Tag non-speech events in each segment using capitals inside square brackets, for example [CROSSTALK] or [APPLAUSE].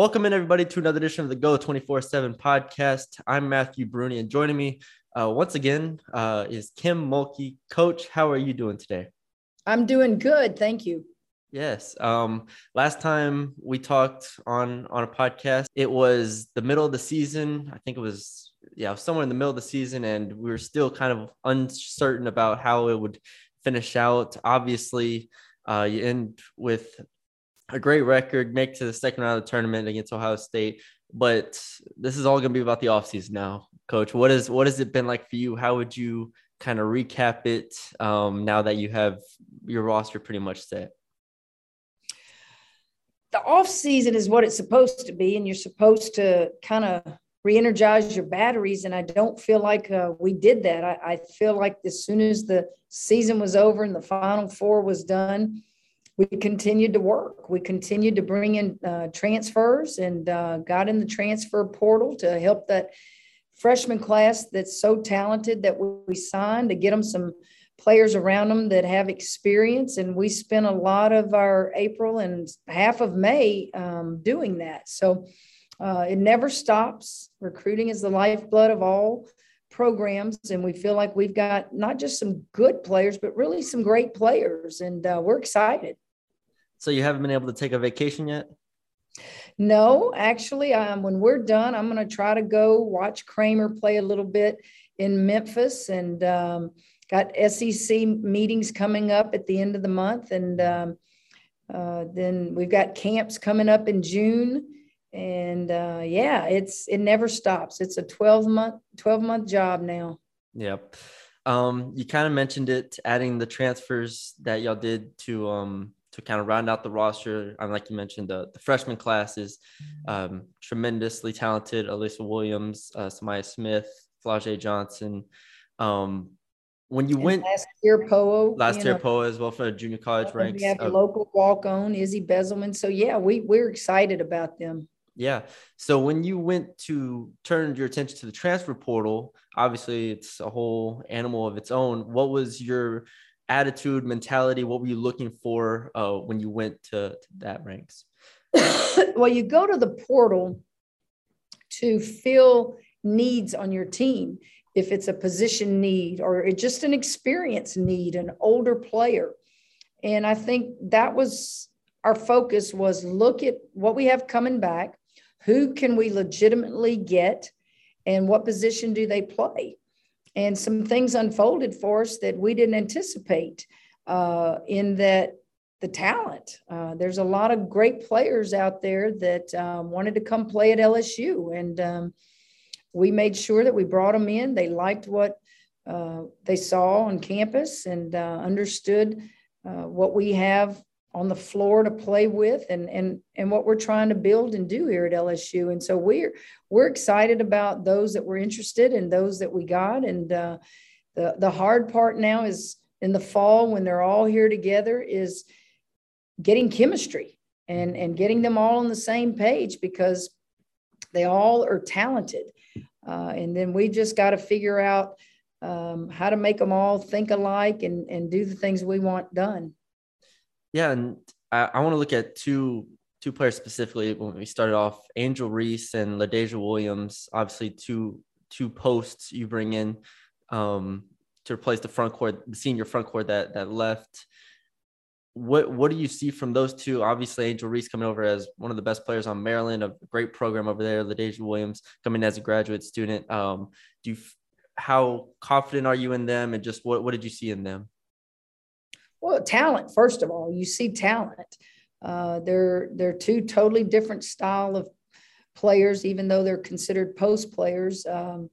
Welcome in, everybody, to another edition of the Go 24 7 podcast. I'm Matthew Bruni, and joining me uh, once again uh, is Kim Mulkey. Coach, how are you doing today? I'm doing good. Thank you. Yes. Um, last time we talked on on a podcast, it was the middle of the season. I think it was yeah, somewhere in the middle of the season, and we were still kind of uncertain about how it would finish out. Obviously, uh, you end with a great record, make to the second round of the tournament against Ohio State. But this is all going to be about the offseason now, Coach. What is what has it been like for you? How would you kind of recap it um, now that you have your roster pretty much set? The off season is what it's supposed to be, and you're supposed to kind of re-energize your batteries. And I don't feel like uh, we did that. I, I feel like as soon as the season was over and the Final Four was done we continued to work. We continued to bring in uh, transfers and uh, got in the transfer portal to help that freshman class that's so talented that we signed to get them some players around them that have experience. And we spent a lot of our April and half of May um, doing that. So uh, it never stops. Recruiting is the lifeblood of all programs and we feel like we've got not just some good players but really some great players and uh, we're excited so you haven't been able to take a vacation yet? No, actually, um, when we're done, I'm going to try to go watch Kramer play a little bit in Memphis, and um, got SEC meetings coming up at the end of the month, and um, uh, then we've got camps coming up in June, and uh, yeah, it's it never stops. It's a 12 month 12 month job now. Yep. Um, you kind of mentioned it, adding the transfers that y'all did to um, to kind of round out the roster. And like you mentioned, the, the freshman class is um, tremendously talented. Alyssa Williams, uh, Sa'Myah Smith, Flau'jae Johnson. Um, when you and went last year, Poa, last year, know, Poa as well for junior college ranks. We have a uh, local walk on, Izzy Besselman. So yeah, we we're excited about them. Yeah. So when you went to turn your attention to the transfer portal, obviously it's a whole animal of its own. What was your attitude, mentality? What were you looking for uh, when you went to, to that ranks? [COUGHS] well, you go to the portal to fill needs on your team. If it's a position need or just an experience need, an older player. And I think that was our focus was look at what we have coming back, who can we legitimately get, and what position do they play? and some things unfolded for us that we didn't anticipate uh, in that the talent. Uh, there's a lot of great players out there that um, wanted to come play at LSU, and um, we made sure that we brought them in. They liked what uh, they saw on campus and uh, understood uh, what we have on the floor to play with and and and what we're trying to build and do here at LSU. And so we're we're excited about those that we're interested and those that we got. And uh, the the hard part now is in the fall when they're all here together is getting chemistry and and getting them all on the same page because they all are talented. Uh, and then we just got to figure out um, how to make them all think alike and, and do the things we want done. Yeah, and I, I want to look at two two players specifically when we started off Angel Reese and LaDazhia Williams, obviously two two posts you bring in um, to replace the front court, the senior front court that that left. What what do you see from those two? Obviously, Angel Reese coming over as one of the best players on Maryland, a great program over there. LaDazhia Williams coming as a graduate student. Um, do you how confident are you in them, and just what what did you see in them? Well, talent, first of all, you see talent. Uh, they're they're two totally different style of players, even though they're considered post players. Um,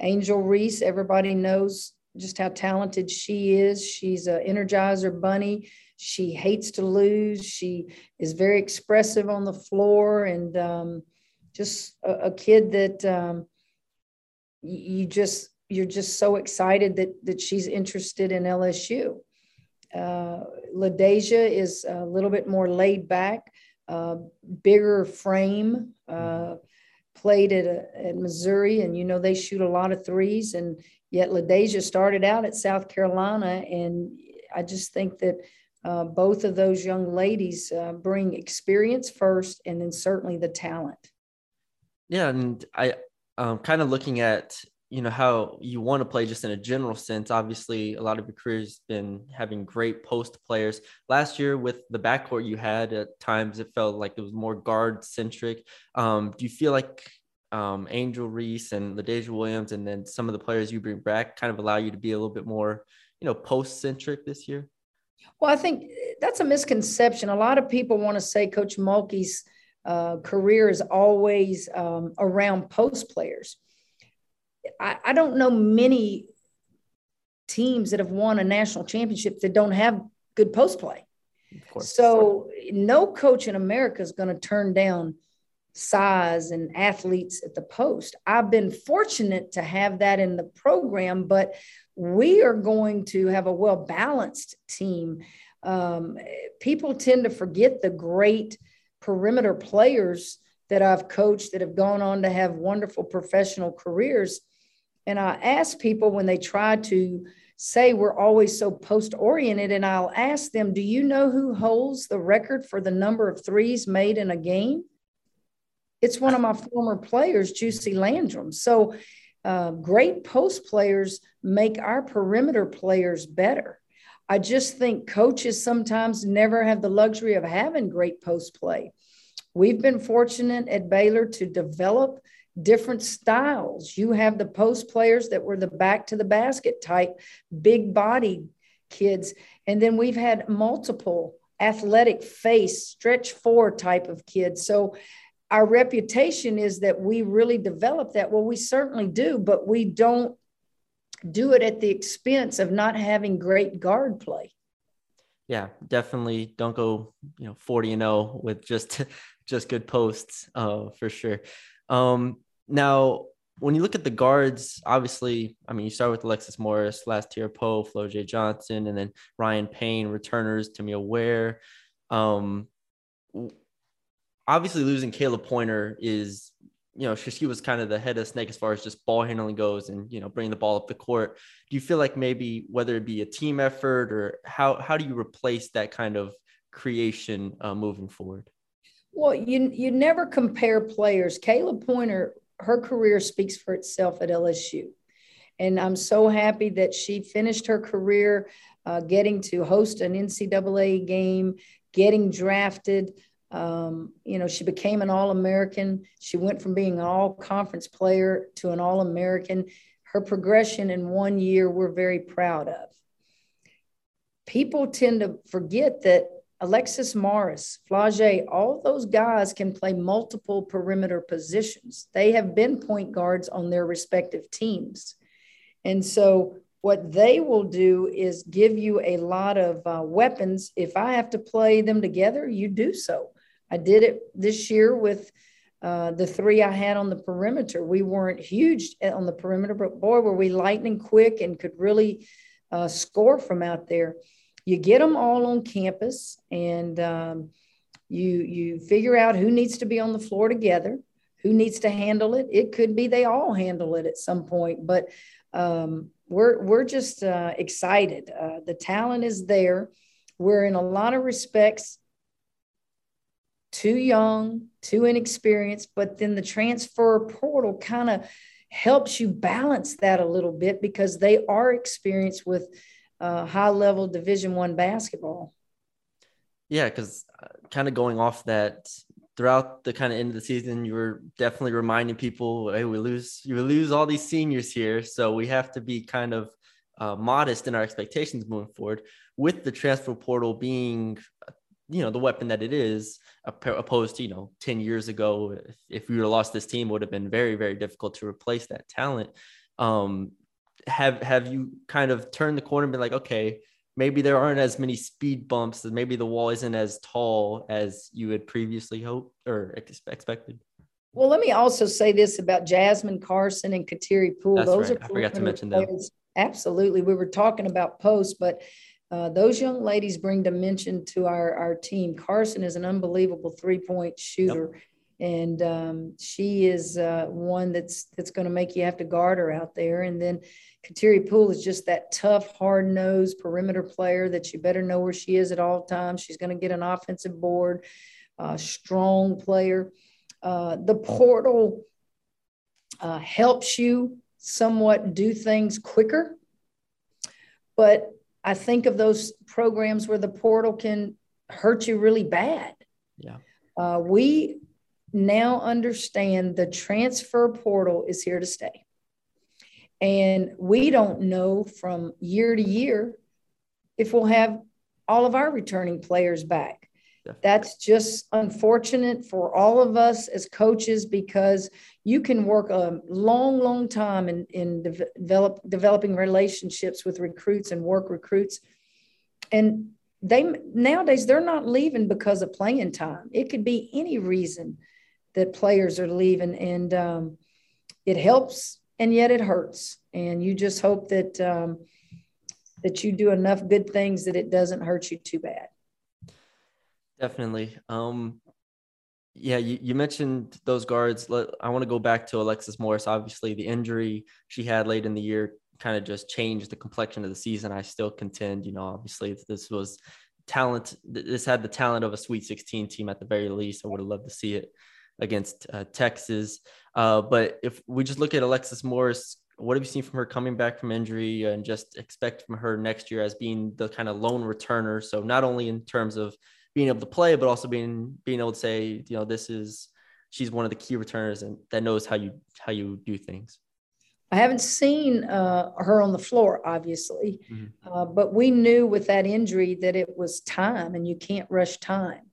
Angel Reese, everybody knows just how talented she is. She's an energizer bunny. She hates to lose. She is very expressive on the floor and um, just a, a, kid that um, you just you're just so excited that that she's interested in LSU. Uh, LaDazhia is a little bit more laid back, uh, bigger frame. Uh, played at, at Missouri, and you know they shoot a lot of threes, and yet LaDazhia started out at South Carolina, and I just think that uh, both of those young ladies uh, bring experience first, and then certainly the talent. Yeah, and I um, kind of looking at you know how you want to play just in a general sense. Obviously a lot of your career has been having great post players. Last year with the backcourt you had at times it felt like it was more guard centric um, do you feel like um, angel reese and LaDazhia williams and then some of the players you bring back kind of allow you to be a little bit more you know post centric this year? Well i think that's a misconception. A lot of people want to say coach mulkey's uh, career is always um, around post players I, I don't know many teams that have won a national championship that don't have good post play. So no coach in America is going to turn down size and athletes at the post. I've been fortunate to have that in the program, but we are going to have a well balanced team. Um, people tend to forget the great perimeter players that I've coached that have gone on to have wonderful professional careers. And I ask people when they try to say we're always so post oriented, and I'll ask them, Do you know who holds the record for the number of threes made in a game? It's one of my former players, Juicy Landrum. So, uh, great post players make our perimeter players better. I just think coaches sometimes never have the luxury of having great post play. We've been fortunate at Baylor to develop different styles. You have the post players that were the back to the basket type, big body kids. And then we've had multiple athletic face, stretch four type of kids. So our reputation is that we really develop that. Well, we certainly do, but we don't do it at the expense of not having great guard play. Yeah, definitely don't go, you know, 40 and 0 with just [LAUGHS] just good posts uh, for sure. Um, now, when you look at the guards, obviously, I mean, you start with Alexis Morris, last year Poe, Flau'jae Johnson, and then Ryan Payne, returners, Tamia Ware. Um, obviously, losing Khayla Pointer is, you know, she was kind of the head of snake as far as just ball handling goes and, you know, bringing the ball up the court. Do you feel like maybe whether it be a team effort or how, how do you replace that kind of creation uh, moving forward? Well, you you never compare players. Khayla Pointer her career speaks for itself at LSU. And I'm so happy that she finished her career uh, getting to host an NCAA game, getting drafted. Um, you know, she became an All American. She went from being an all conference player to an All American. Her progression in one year, we're very proud of. People tend to forget that Alexis Morris, Flau'jae, all those guys can play multiple perimeter positions. They have been point guards on their respective teams. And so, what they will do is give you a lot of uh, weapons. If I have to play them together, you do so. I did it this year with uh, the three I had on the perimeter. We weren't huge on the perimeter, but boy, were we lightning quick and could really uh, score from out there you get them all on campus and um, you you figure out who needs to be on the floor together who needs to handle it. It could be they all handle it at some point but um, we're we're just uh, excited. Uh, the talent is there. We're in a lot of respects too young too inexperienced but then the transfer portal kind of helps you balance that a little bit because they are experienced with uh, high level Division One basketball. Yeah, because uh, kind of going off that throughout the kind of end of the season, you were definitely reminding people, hey, we lose, you lose all these seniors here, so we have to be kind of uh, modest in our expectations moving forward. With the transfer portal being, you know, the weapon that it is, opposed to you know, ten years ago, if, if we would have lost this team, would have been very, very difficult to replace that talent. Um, have have you kind of turned the corner and been like, okay, maybe there aren't as many speed bumps and maybe the wall isn't as tall as you had previously hoped or ex- expected well let me also say this about jasmine carson and kateri poole That's those right. are I forgot to mention players. them. absolutely we were talking about posts but uh, those young ladies bring dimension to our, our team. Carson is an unbelievable three point shooter. Yep and um, she is uh, one that's that's going to make you have to guard her out there. And then Kateri Poole is just that tough, hard nosed perimeter player that you better know where she is at all times. She's going to get an offensive board, uh, strong player. Uh, the portal uh, helps you somewhat do things quicker, but I think of those programs where the portal can hurt you really bad. Yeah. Uh, we now understand the transfer portal is here to stay. And we don't know from year to year if we'll have all of our returning players back. That's just unfortunate for all of us as coaches because you can work a long, long time in, in develop, developing relationships with recruits and work recruits. And they nowadays they're not leaving because of playing time. It could be any reason that players are leaving, and um, it helps and yet it hurts. And you just hope that um, that you do enough good things that it doesn't hurt you too bad. Definitely. Um, yeah, you, you mentioned those guards. I want to go back to Alexis Morris. Obviously, the injury she had late in the year kind of just changed the complexion of the season. I still contend, you know, obviously this was talent. This had the talent of a Sweet 16 team at the very least. I would have loved to see it against uh, Texas. Uh, but if we just look at Alexis Morris, what have you seen from her coming back from injury and just expect from her next year as being the kind of lone returner? So not only in terms of being able to play, but also being being able to say, you know, this is she's one of the key returners and that knows how you how you do things. I haven't seen uh, her on the floor, obviously, mm-hmm. uh, but we knew with that injury that it was time, and you can't rush time.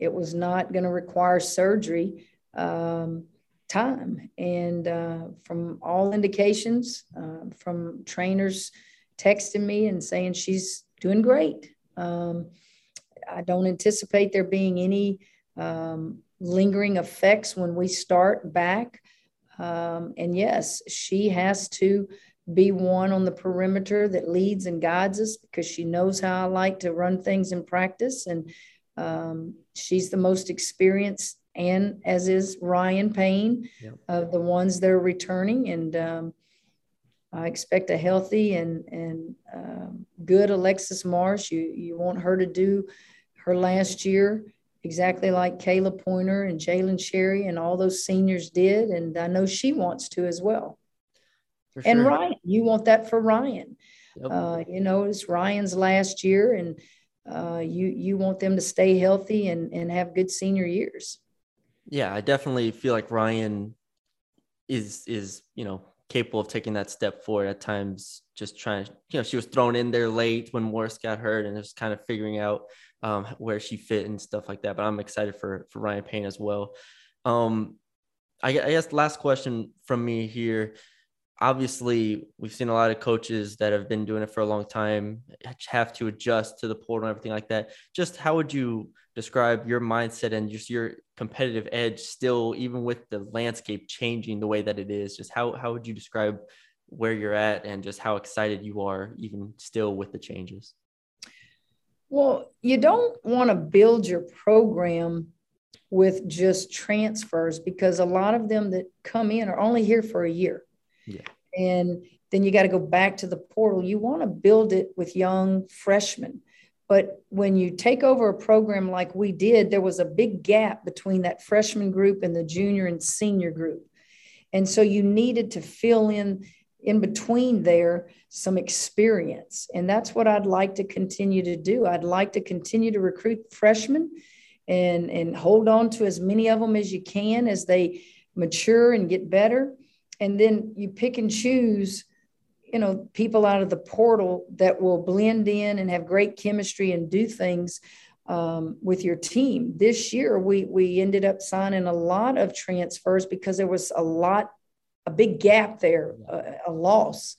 It was not going to require surgery um, time. And uh, from all indications, uh, from trainers texting me and saying she's doing great. Um, I don't anticipate there being any um, lingering effects when we start back. Um, and yes, she has to be one on the perimeter that leads and guides us because she knows how I like to run things in practice. And um, she's the most experienced, and as is Ryan Payne, yep. of the ones that are returning. And um, I expect a healthy and and um, good Alexis Morris. You you want her to do her last year exactly like Khayla Pointer and Jailin Cherry and all those seniors did, and I know she wants to as well. Sure. And Ryan, you want that for Ryan. Yep. Uh, you know, it's Ryan's last year, and uh, you you want them to stay healthy and and have good senior years. Yeah, I definitely feel like Ryan is is you know capable of taking that step forward at times. Just trying, you know, she was thrown in there late when Morris got hurt, and just kind of figuring out um, where she fit and stuff like that. But I'm excited for for Ryan Payne as well. Um, I, I guess last question from me here obviously we've seen a lot of coaches that have been doing it for a long time have to adjust to the portal and everything like that. Just how would you describe your mindset and just your competitive edge still even with the landscape changing the way that it is? Just how, how would you describe where you're at and just how excited you are even still with the changes? Well you don't want to build your program with just transfers because a lot of them that come in are only here for a year yeah. And then you got to go back to the portal. You want to build it with young freshmen. But when you take over a program like we did, there was a big gap between that freshman group and the junior and senior group. And so you needed to fill in in between there some experience. And that's what I'd like to continue to do. I'd like to continue to recruit freshmen and, and hold on to as many of them as you can as they mature and get better and then you pick and choose you know people out of the portal that will blend in and have great chemistry and do things um, with your team. This year we we ended up signing a lot of transfers because there was a lot a big gap there a, a loss.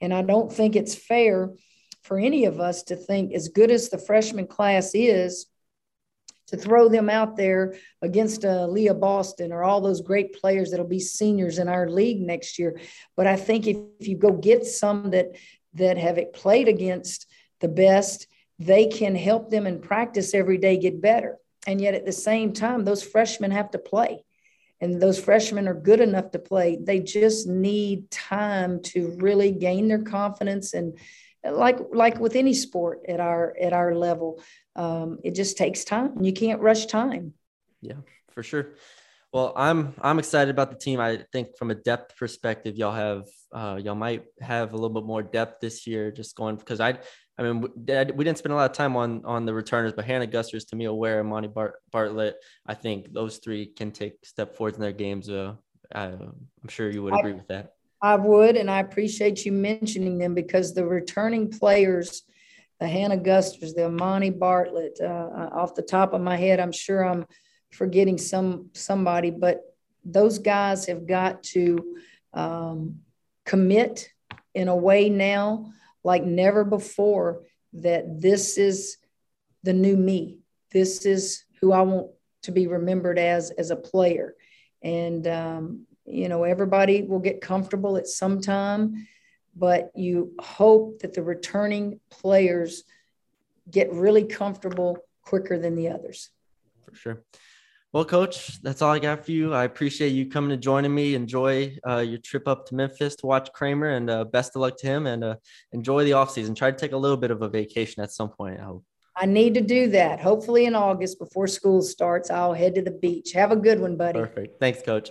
And i don't think it's fair for any of us to think, as good as the freshman class is, to throw them out there against uh, Leah Boston or all those great players that'll be seniors in our league next year. But I think if, if you go get some that that have played against the best, they can help them in practice every day get better. And yet at the same time, those freshmen have to play. And those freshmen are good enough to play. They just need time to really gain their confidence and like like with any sport at our at our level um, it just takes time. You can't rush time. Yeah for sure. Well i'm i'm excited about the team. I think from a depth perspective y'all have uh, y'all might have a little bit more depth this year just going because i i mean we, we didn't spend a lot of time on on the returners but hannah gusters Tamia Ware and monty Bart, bartlett i think those three can take step forwards in their games uh, I, i'm sure you would agree I, with that I would, and I appreciate you mentioning them because the returning players, the Hannah Gusters, the Amani Bartlett, uh, uh, off the top of my head, I'm sure I'm forgetting some somebody, but those guys have got to um, commit in a way now like never before that this is the new me. This is who I want to be remembered as as a player, and um, you know everybody will get comfortable at some time but you hope that the returning players get really comfortable quicker than the others for sure well coach that's all i got for you i appreciate you coming and joining me enjoy uh, your trip up to memphis to watch kramer and uh, best of luck to him and uh, enjoy the offseason try to take a little bit of a vacation at some point i hope I need to do that. Hopefully, in August before school starts, I'll head to the beach. Have a good one, buddy. Perfect. Thanks, coach.